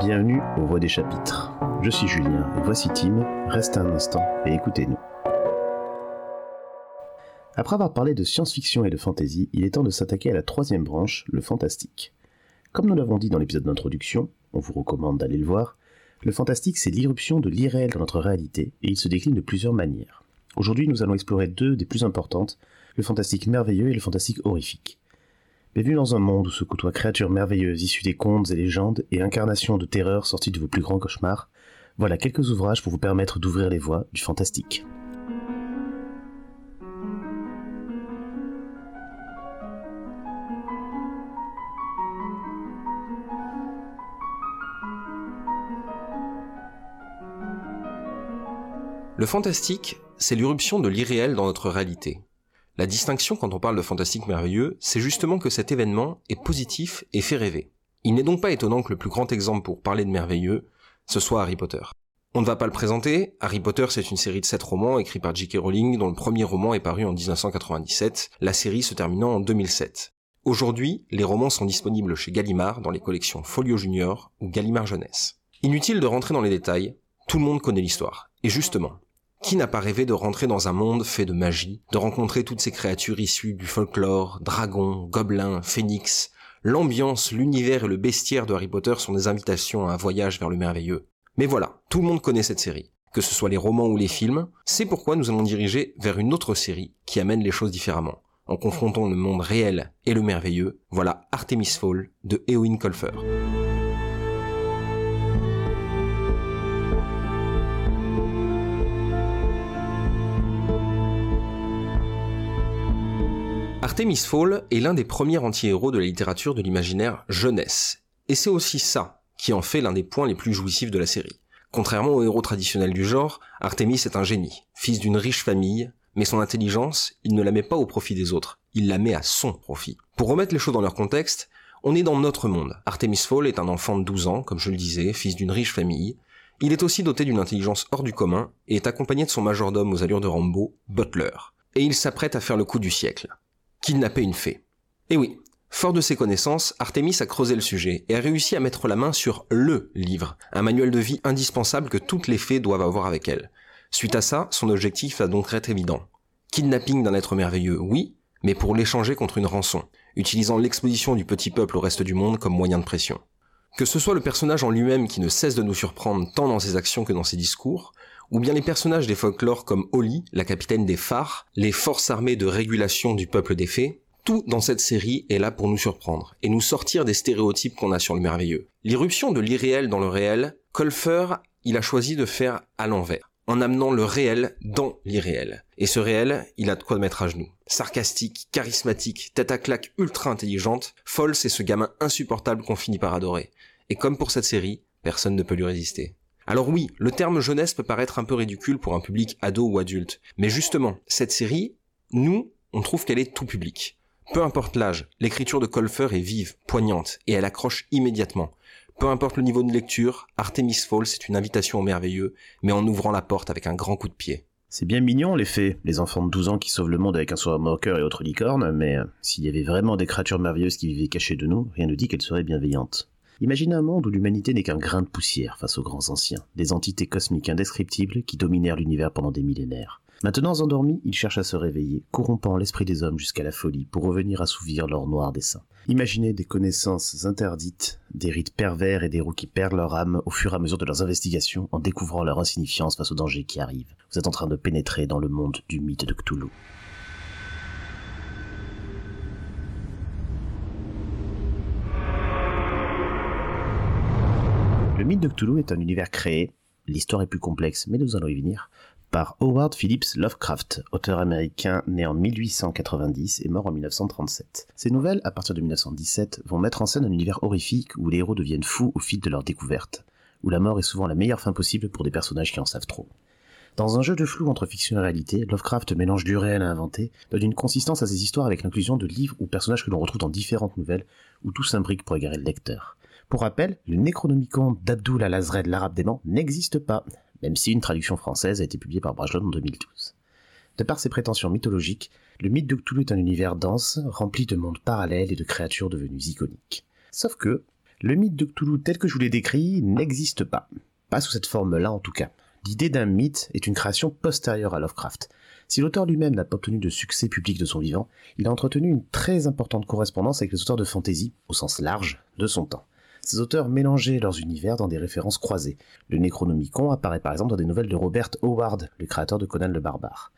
Bienvenue aux Voix des chapitres. Je suis Julien et voici Tim. Restez un instant et écoutez-nous. Après avoir parlé de science-fiction et de fantasy, il est temps de s'attaquer à la troisième branche, le fantastique. Comme nous l'avons dit dans l'épisode d'introduction, on vous recommande d'aller le voir, le fantastique c'est l'irruption de l'irréel dans notre réalité et il se décline de plusieurs manières. Aujourd'hui nous allons explorer deux des plus importantes, le fantastique merveilleux et le fantastique horrifique. Vu dans un monde où se côtoient créatures merveilleuses issues des contes et légendes et incarnations de terreur sorties de vos plus grands cauchemars, voilà quelques ouvrages pour vous permettre d'ouvrir les voies du fantastique. Le fantastique, c'est l'irruption de l'irréel dans notre réalité. La distinction quand on parle de fantastique merveilleux, c'est justement que cet événement est positif et fait rêver. Il n'est donc pas étonnant que le plus grand exemple pour parler de merveilleux, ce soit Harry Potter. On ne va pas le présenter, Harry Potter c'est une série de 7 romans écrits par J.K. Rowling dont le premier roman est paru en 1997, la série se terminant en 2007. Aujourd'hui, les romans sont disponibles chez Gallimard dans les collections Folio Junior ou Gallimard Jeunesse. Inutile de rentrer dans les détails, tout le monde connaît l'histoire. Et justement, qui n'a pas rêvé de rentrer dans un monde fait de magie, de rencontrer toutes ces créatures issues du folklore, dragons, gobelins, phénix L'ambiance, l'univers et le bestiaire de Harry Potter sont des invitations à un voyage vers le merveilleux. Mais voilà, tout le monde connaît cette série. Que ce soit les romans ou les films, c'est pourquoi nous allons diriger vers une autre série qui amène les choses différemment. En confrontant le monde réel et le merveilleux, voilà Artemis Fall de Eowyn Colfer. Artemis Fall est l'un des premiers anti-héros de la littérature de l'imaginaire jeunesse. Et c'est aussi ça qui en fait l'un des points les plus jouissifs de la série. Contrairement aux héros traditionnels du genre, Artemis est un génie, fils d'une riche famille, mais son intelligence, il ne la met pas au profit des autres, il la met à son profit. Pour remettre les choses dans leur contexte, on est dans notre monde. Artemis Fall est un enfant de 12 ans, comme je le disais, fils d'une riche famille. Il est aussi doté d'une intelligence hors du commun et est accompagné de son majordome aux allures de Rambo, Butler. Et il s'apprête à faire le coup du siècle kidnapper une fée. Et oui, fort de ses connaissances, Artemis a creusé le sujet et a réussi à mettre la main sur LE livre, un manuel de vie indispensable que toutes les fées doivent avoir avec elles. Suite à ça, son objectif va donc être évident. Kidnapping d'un être merveilleux, oui, mais pour l'échanger contre une rançon, utilisant l'exposition du petit peuple au reste du monde comme moyen de pression. Que ce soit le personnage en lui-même qui ne cesse de nous surprendre tant dans ses actions que dans ses discours, ou bien les personnages des folklores comme Oli, la capitaine des phares, les forces armées de régulation du peuple des fées, tout dans cette série est là pour nous surprendre et nous sortir des stéréotypes qu'on a sur le merveilleux. L'irruption de l'irréel dans le réel, Colfer, il a choisi de faire à l'envers, en amenant le réel dans l'irréel. Et ce réel, il a de quoi mettre à genoux. Sarcastique, charismatique, tête à claque ultra intelligente, Folle c'est ce gamin insupportable qu'on finit par adorer. Et comme pour cette série, personne ne peut lui résister. Alors oui, le terme jeunesse peut paraître un peu ridicule pour un public ado ou adulte, mais justement, cette série, nous, on trouve qu'elle est tout public. Peu importe l'âge, l'écriture de Colfer est vive, poignante, et elle accroche immédiatement. Peu importe le niveau de lecture, Artemis Falls c'est une invitation au merveilleux, mais en ouvrant la porte avec un grand coup de pied. C'est bien mignon les faits, les enfants de 12 ans qui sauvent le monde avec un soir moqueur et autres licornes, mais euh, s'il y avait vraiment des créatures merveilleuses qui vivaient cachées de nous, rien ne dit qu'elles seraient bienveillantes. Imaginez un monde où l'humanité n'est qu'un grain de poussière face aux grands anciens, des entités cosmiques indescriptibles qui dominèrent l'univers pendant des millénaires. Maintenant endormis, ils cherchent à se réveiller, corrompant l'esprit des hommes jusqu'à la folie pour revenir assouvir leur noir dessein. Imaginez des connaissances interdites, des rites pervers et des roues qui perdent leur âme au fur et à mesure de leurs investigations en découvrant leur insignifiance face aux dangers qui arrivent. Vous êtes en train de pénétrer dans le monde du mythe de Cthulhu. Le mythe de Cthulhu est un univers créé, l'histoire est plus complexe, mais nous allons y venir, par Howard Phillips Lovecraft, auteur américain né en 1890 et mort en 1937. Ces nouvelles, à partir de 1917, vont mettre en scène un univers horrifique où les héros deviennent fous au fil de leur découverte, où la mort est souvent la meilleure fin possible pour des personnages qui en savent trop. Dans un jeu de flou entre fiction et réalité, Lovecraft mélange du réel à inventé, donne une consistance à ses histoires avec l'inclusion de livres ou personnages que l'on retrouve dans différentes nouvelles, où tout s'imbrique pour égarer le lecteur. Pour rappel, le Necronomicon d'Abdul al-Azred l'arabe dément n'existe pas, même si une traduction française a été publiée par Brajlon en 2012. De par ses prétentions mythologiques, le mythe de Cthulhu est un univers dense, rempli de mondes parallèles et de créatures devenues iconiques. Sauf que, Le mythe de Cthulhu tel que je vous l'ai décrit n'existe pas. Pas sous cette forme-là en tout cas. L'idée d'un mythe est une création postérieure à Lovecraft. Si l'auteur lui-même n'a pas obtenu de succès public de son vivant, il a entretenu une très importante correspondance avec les auteurs de fantasy, au sens large, de son temps. Ces auteurs mélangeaient leurs univers dans des références croisées. Le Necronomicon apparaît par exemple dans des nouvelles de Robert Howard, le créateur de Conan le Barbare.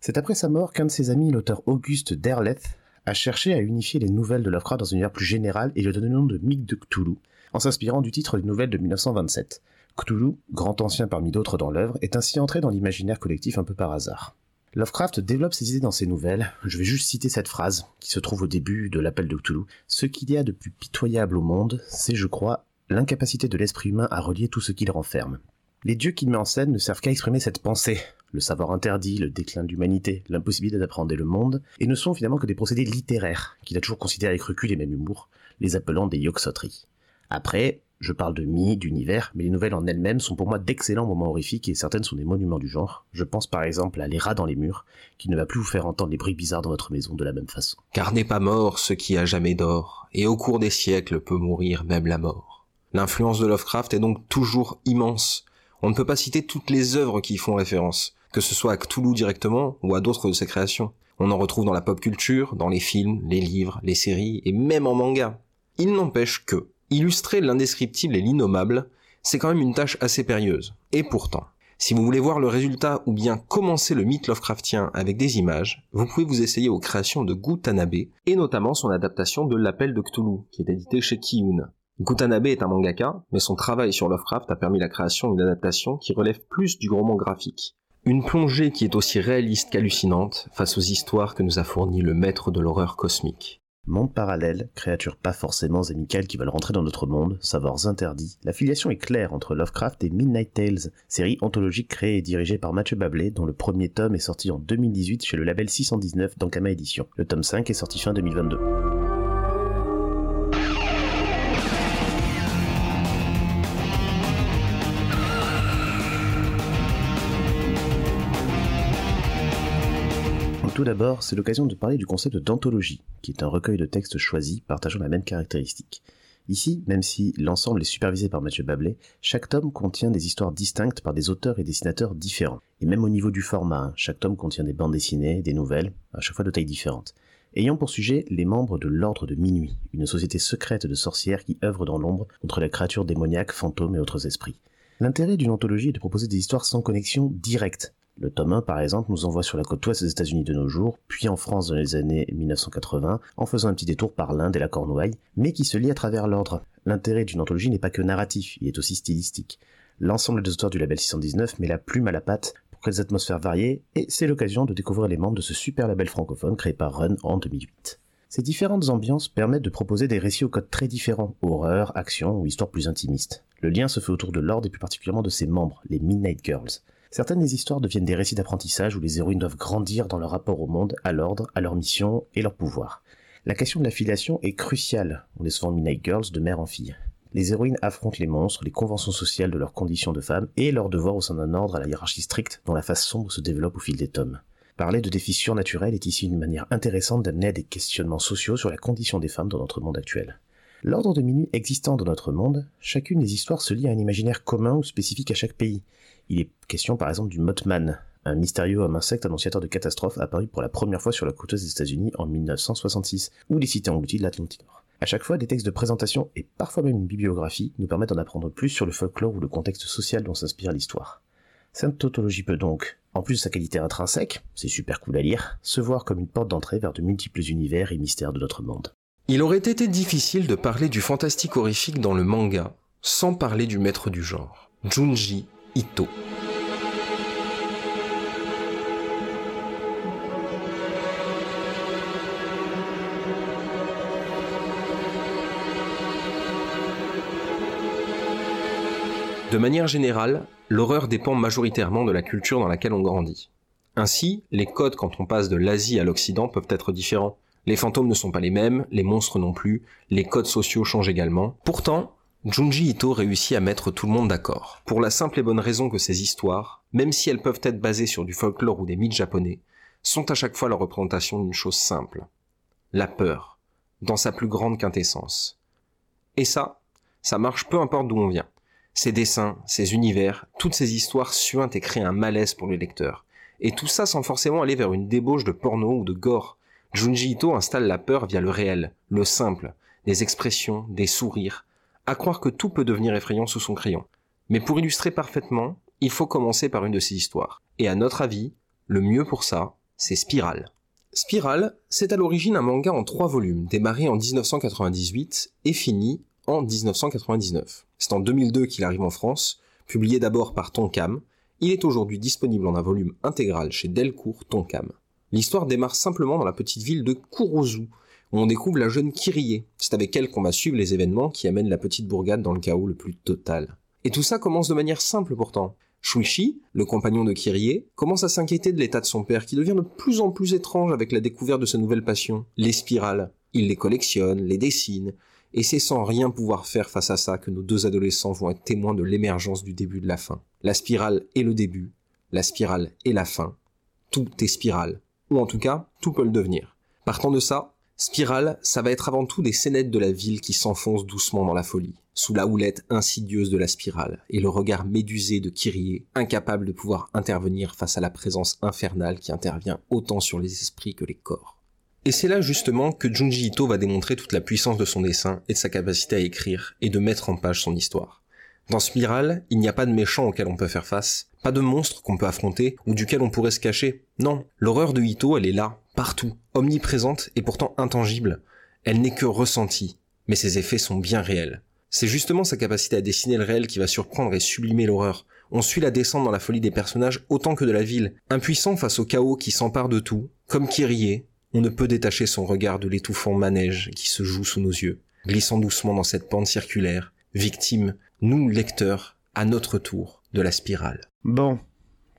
C'est après sa mort qu'un de ses amis, l'auteur Auguste Derleth, a cherché à unifier les nouvelles de Lovecraft dans un univers plus général et lui a donné le nom de mythe de Cthulhu, en s'inspirant du titre des nouvelles de 1927. Cthulhu, grand ancien parmi d'autres dans l'œuvre, est ainsi entré dans l'imaginaire collectif un peu par hasard. Lovecraft développe ses idées dans ses nouvelles. Je vais juste citer cette phrase, qui se trouve au début de l'appel de Cthulhu. Ce qu'il y a de plus pitoyable au monde, c'est, je crois, l'incapacité de l'esprit humain à relier tout ce qu'il renferme. Les dieux qu'il met en scène ne servent qu'à exprimer cette pensée, le savoir interdit, le déclin de l'humanité, l'impossibilité d'appréhender le monde, et ne sont finalement que des procédés littéraires, qu'il a toujours considérés avec recul et même humour, les appelant des yoxoteries. Après, je parle de mythes, d'univers, mais les nouvelles en elles-mêmes sont pour moi d'excellents moments horrifiques et certaines sont des monuments du genre. Je pense par exemple à Les rats dans les murs, qui ne va plus vous faire entendre les bruits bizarres dans votre maison de la même façon. Car n'est pas mort ce qui a jamais d'or, et au cours des siècles peut mourir même la mort. L'influence de Lovecraft est donc toujours immense. On ne peut pas citer toutes les œuvres qui y font référence, que ce soit à Cthulhu directement ou à d'autres de ses créations. On en retrouve dans la pop culture, dans les films, les livres, les séries et même en manga. Il n'empêche que, illustrer l'indescriptible et l'innommable, c'est quand même une tâche assez périlleuse. Et pourtant, si vous voulez voir le résultat ou bien commencer le mythe Lovecraftien avec des images, vous pouvez vous essayer aux créations de Gutanabe, et notamment son adaptation de L'Appel de Cthulhu, qui est édité chez Kiyun. Gutanabe est un mangaka, mais son travail sur Lovecraft a permis la création d'une adaptation qui relève plus du roman graphique. Une plongée qui est aussi réaliste qu'hallucinante face aux histoires que nous a fournies le maître de l'horreur cosmique. Monde parallèle, créatures pas forcément amicales qui veulent rentrer dans notre monde, savoirs interdits. La filiation est claire entre Lovecraft et Midnight Tales, série anthologique créée et dirigée par Mathieu Bablé, dont le premier tome est sorti en 2018 chez le label 619 d'Ankama Édition. Le tome 5 est sorti fin 2022. Tout d'abord, c'est l'occasion de parler du concept d'anthologie, qui est un recueil de textes choisis partageant la même caractéristique. Ici, même si l'ensemble est supervisé par Mathieu Bablé, chaque tome contient des histoires distinctes par des auteurs et dessinateurs différents. Et même au niveau du format, hein, chaque tome contient des bandes dessinées, des nouvelles, à chaque fois de tailles différentes. Ayant pour sujet les membres de l'Ordre de Minuit, une société secrète de sorcières qui œuvre dans l'ombre contre la créature démoniaque, fantômes et autres esprits. L'intérêt d'une anthologie est de proposer des histoires sans connexion directe, le tome 1, par exemple, nous envoie sur la côte ouest des États-Unis de nos jours, puis en France dans les années 1980, en faisant un petit détour par l'Inde et la Cornouaille, mais qui se lie à travers l'ordre. L'intérêt d'une anthologie n'est pas que narratif, il est aussi stylistique. L'ensemble des auteurs du label 619 met la plume à la patte pour créer des atmosphères variées, et c'est l'occasion de découvrir les membres de ce super label francophone créé par Run en 2008. Ces différentes ambiances permettent de proposer des récits au code très différents, horreur, action ou histoire plus intimiste. Le lien se fait autour de l'ordre et plus particulièrement de ses membres, les Midnight Girls. Certaines des histoires deviennent des récits d'apprentissage où les héroïnes doivent grandir dans leur rapport au monde, à l'ordre, à leur mission et leur pouvoir. La question de la filiation est cruciale, on est souvent Midnight Girls de mère en fille. Les héroïnes affrontent les monstres, les conventions sociales de leur condition de femme et leurs devoirs au sein d'un ordre à la hiérarchie stricte dont la face sombre se développe au fil des tomes. Parler de défis surnaturels est ici une manière intéressante d'amener à des questionnements sociaux sur la condition des femmes dans notre monde actuel. L'ordre de minuit existant dans notre monde, chacune des histoires se lie à un imaginaire commun ou spécifique à chaque pays. Il est question par exemple du Mothman, un mystérieux homme insecte annonciateur de catastrophes apparu pour la première fois sur la côte des États-Unis en 1966, ou les cités englouties de l'Atlantique Nord. À chaque fois, des textes de présentation et parfois même une bibliographie nous permettent d'en apprendre plus sur le folklore ou le contexte social dont s'inspire l'histoire. Cette tautologie peut donc, en plus de sa qualité intrinsèque, c'est super cool à lire, se voir comme une porte d'entrée vers de multiples univers et mystères de notre monde. Il aurait été difficile de parler du fantastique horrifique dans le manga sans parler du maître du genre, Junji Ito. De manière générale, l'horreur dépend majoritairement de la culture dans laquelle on grandit. Ainsi, les codes quand on passe de l'Asie à l'Occident peuvent être différents. Les fantômes ne sont pas les mêmes, les monstres non plus, les codes sociaux changent également. Pourtant, Junji Ito réussit à mettre tout le monde d'accord, pour la simple et bonne raison que ces histoires, même si elles peuvent être basées sur du folklore ou des mythes japonais, sont à chaque fois la représentation d'une chose simple. La peur, dans sa plus grande quintessence. Et ça, ça marche peu importe d'où on vient. Ces dessins, ces univers, toutes ces histoires suintent et créent un malaise pour le lecteur. Et tout ça sans forcément aller vers une débauche de porno ou de gore. Junji Ito installe la peur via le réel, le simple, des expressions, des sourires, à croire que tout peut devenir effrayant sous son crayon. Mais pour illustrer parfaitement, il faut commencer par une de ces histoires. Et à notre avis, le mieux pour ça, c'est Spiral. Spiral, c'est à l'origine un manga en trois volumes, démarré en 1998 et fini en 1999. C'est en 2002 qu'il arrive en France, publié d'abord par Tonkam. Il est aujourd'hui disponible en un volume intégral chez Delcourt Tonkam. L'histoire démarre simplement dans la petite ville de Kurozu, où on découvre la jeune Kyrie. C'est avec elle qu'on va suivre les événements qui amènent la petite bourgade dans le chaos le plus total. Et tout ça commence de manière simple pourtant. Shuichi, le compagnon de Kyrie, commence à s'inquiéter de l'état de son père qui devient de plus en plus étrange avec la découverte de sa nouvelle passion, les spirales. Il les collectionne, les dessine, et c'est sans rien pouvoir faire face à ça que nos deux adolescents vont être témoins de l'émergence du début de la fin. La spirale est le début, la spirale est la fin. Tout est spirale. Ou en tout cas, tout peut le devenir. Partant de ça, Spirale, ça va être avant tout des scénettes de la ville qui s'enfoncent doucement dans la folie, sous la houlette insidieuse de la spirale, et le regard médusé de Kyrie, incapable de pouvoir intervenir face à la présence infernale qui intervient autant sur les esprits que les corps. Et c'est là justement que Junji Ito va démontrer toute la puissance de son dessin et de sa capacité à écrire et de mettre en page son histoire. Dans Spiral, il n'y a pas de méchant auquel on peut faire face, pas de monstre qu'on peut affronter ou duquel on pourrait se cacher. Non, l'horreur de Ito, elle est là, partout, omniprésente et pourtant intangible. Elle n'est que ressentie, mais ses effets sont bien réels. C'est justement sa capacité à dessiner le réel qui va surprendre et sublimer l'horreur. On suit la descente dans la folie des personnages autant que de la ville, impuissant face au chaos qui s'empare de tout, comme Kyrie, on ne peut détacher son regard de l'étouffant manège qui se joue sous nos yeux, glissant doucement dans cette pente circulaire, victime, nous lecteurs, à notre tour, de la spirale. Bon,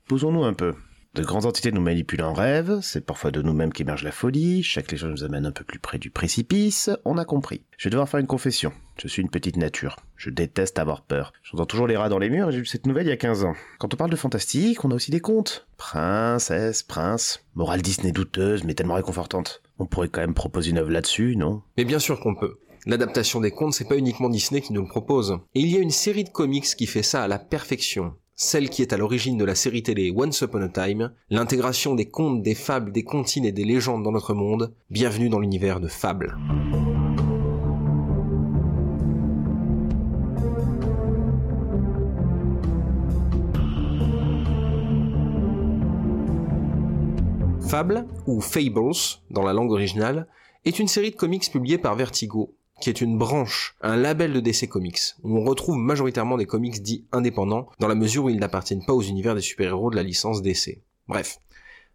posons-nous un peu. De grandes entités nous manipulent en rêve, c'est parfois de nous-mêmes qu'émerge la folie, chaque légende nous amène un peu plus près du précipice, on a compris. Je vais devoir faire une confession. Je suis une petite nature. Je déteste avoir peur. J'entends toujours les rats dans les murs et j'ai vu cette nouvelle il y a 15 ans. Quand on parle de fantastique, on a aussi des contes. Princesse, prince, morale Disney douteuse mais tellement réconfortante. On pourrait quand même proposer une œuvre là-dessus, non? Mais bien sûr qu'on peut. L'adaptation des contes, c'est pas uniquement Disney qui nous le propose. Et il y a une série de comics qui fait ça à la perfection celle qui est à l'origine de la série télé Once Upon a Time, l'intégration des contes, des fables, des comptines et des légendes dans notre monde, bienvenue dans l'univers de Fables. Fable, ou Fables dans la langue originale, est une série de comics publiée par Vertigo, qui est une branche, un label de DC Comics, où on retrouve majoritairement des comics dits indépendants, dans la mesure où ils n'appartiennent pas aux univers des super-héros de la licence DC. Bref.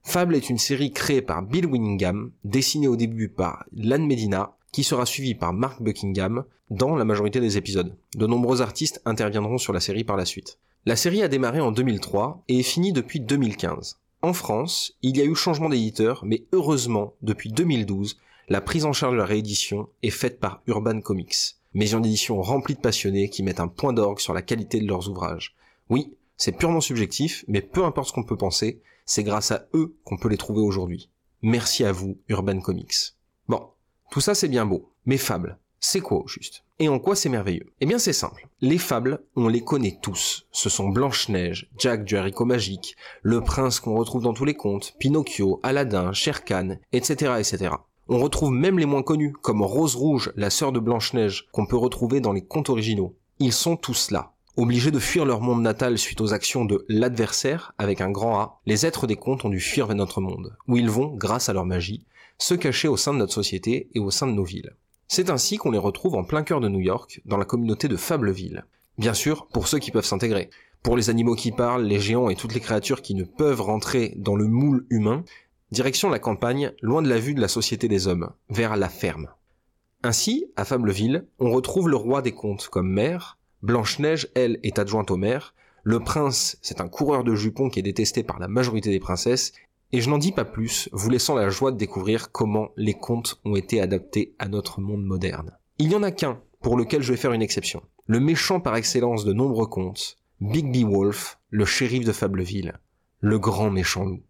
Fable est une série créée par Bill Winningham, dessinée au début par Lan Medina, qui sera suivie par Mark Buckingham dans la majorité des épisodes. De nombreux artistes interviendront sur la série par la suite. La série a démarré en 2003 et est finie depuis 2015. En France, il y a eu changement d'éditeur, mais heureusement, depuis 2012, la prise en charge de la réédition est faite par Urban Comics, maison d'édition remplie de passionnés qui mettent un point d'orgue sur la qualité de leurs ouvrages. Oui, c'est purement subjectif, mais peu importe ce qu'on peut penser, c'est grâce à eux qu'on peut les trouver aujourd'hui. Merci à vous, Urban Comics. Bon, tout ça c'est bien beau, mais fables, c'est quoi au juste? Et en quoi c'est merveilleux? Eh bien c'est simple. Les fables, on les connaît tous. Ce sont Blanche-Neige, Jack du haricot magique, le prince qu'on retrouve dans tous les contes, Pinocchio, Aladdin, Sher Khan, etc., etc. On retrouve même les moins connus, comme Rose Rouge, la sœur de Blanche-Neige, qu'on peut retrouver dans les contes originaux. Ils sont tous là. Obligés de fuir leur monde natal suite aux actions de l'adversaire, avec un grand A, les êtres des contes ont dû fuir vers notre monde, où ils vont, grâce à leur magie, se cacher au sein de notre société et au sein de nos villes. C'est ainsi qu'on les retrouve en plein cœur de New York, dans la communauté de Fableville. Bien sûr, pour ceux qui peuvent s'intégrer. Pour les animaux qui parlent, les géants et toutes les créatures qui ne peuvent rentrer dans le moule humain, Direction la campagne, loin de la vue de la société des hommes, vers la ferme. Ainsi, à Fableville, on retrouve le roi des contes comme maire, Blanche-Neige, elle, est adjointe au maire, le prince, c'est un coureur de jupons qui est détesté par la majorité des princesses, et je n'en dis pas plus, vous laissant la joie de découvrir comment les contes ont été adaptés à notre monde moderne. Il n'y en a qu'un pour lequel je vais faire une exception. Le méchant par excellence de nombreux contes, Big B Wolf, le shérif de Fableville, le grand méchant loup.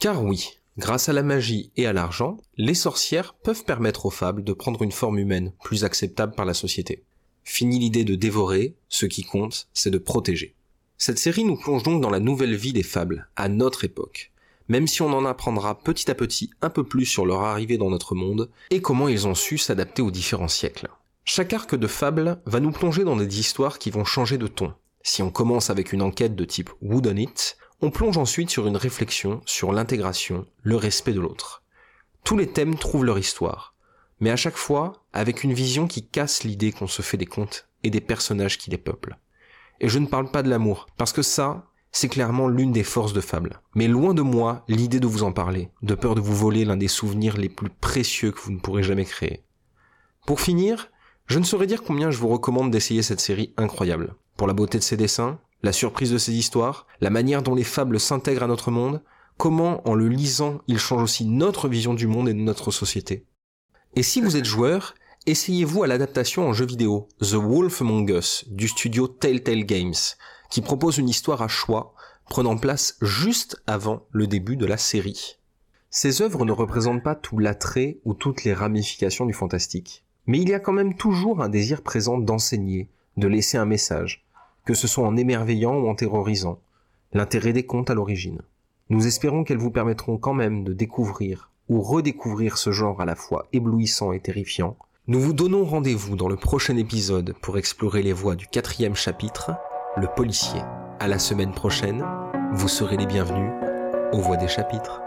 Car oui, Grâce à la magie et à l'argent, les sorcières peuvent permettre aux fables de prendre une forme humaine, plus acceptable par la société. Fini l'idée de dévorer, ce qui compte, c'est de protéger. Cette série nous plonge donc dans la nouvelle vie des fables, à notre époque, même si on en apprendra petit à petit un peu plus sur leur arrivée dans notre monde et comment ils ont su s'adapter aux différents siècles. Chaque arc de fable va nous plonger dans des histoires qui vont changer de ton. Si on commence avec une enquête de type Wooden It, on plonge ensuite sur une réflexion sur l'intégration, le respect de l'autre. Tous les thèmes trouvent leur histoire, mais à chaque fois avec une vision qui casse l'idée qu'on se fait des contes et des personnages qui les peuplent. Et je ne parle pas de l'amour, parce que ça, c'est clairement l'une des forces de Fable. Mais loin de moi l'idée de vous en parler, de peur de vous voler l'un des souvenirs les plus précieux que vous ne pourrez jamais créer. Pour finir, je ne saurais dire combien je vous recommande d'essayer cette série incroyable. Pour la beauté de ses dessins, la surprise de ses histoires, la manière dont les fables s'intègrent à notre monde, comment en le lisant il change aussi notre vision du monde et de notre société. Et si vous êtes joueur, essayez-vous à l'adaptation en jeu vidéo The Wolf Among Us du studio Telltale Games, qui propose une histoire à choix prenant place juste avant le début de la série. Ces œuvres ne représentent pas tout l'attrait ou toutes les ramifications du fantastique, mais il y a quand même toujours un désir présent d'enseigner, de laisser un message, que ce soit en émerveillant ou en terrorisant, l'intérêt des contes à l'origine. Nous espérons qu'elles vous permettront quand même de découvrir ou redécouvrir ce genre à la fois éblouissant et terrifiant. Nous vous donnons rendez-vous dans le prochain épisode pour explorer les voies du quatrième chapitre, le policier. À la semaine prochaine, vous serez les bienvenus aux voix des chapitres.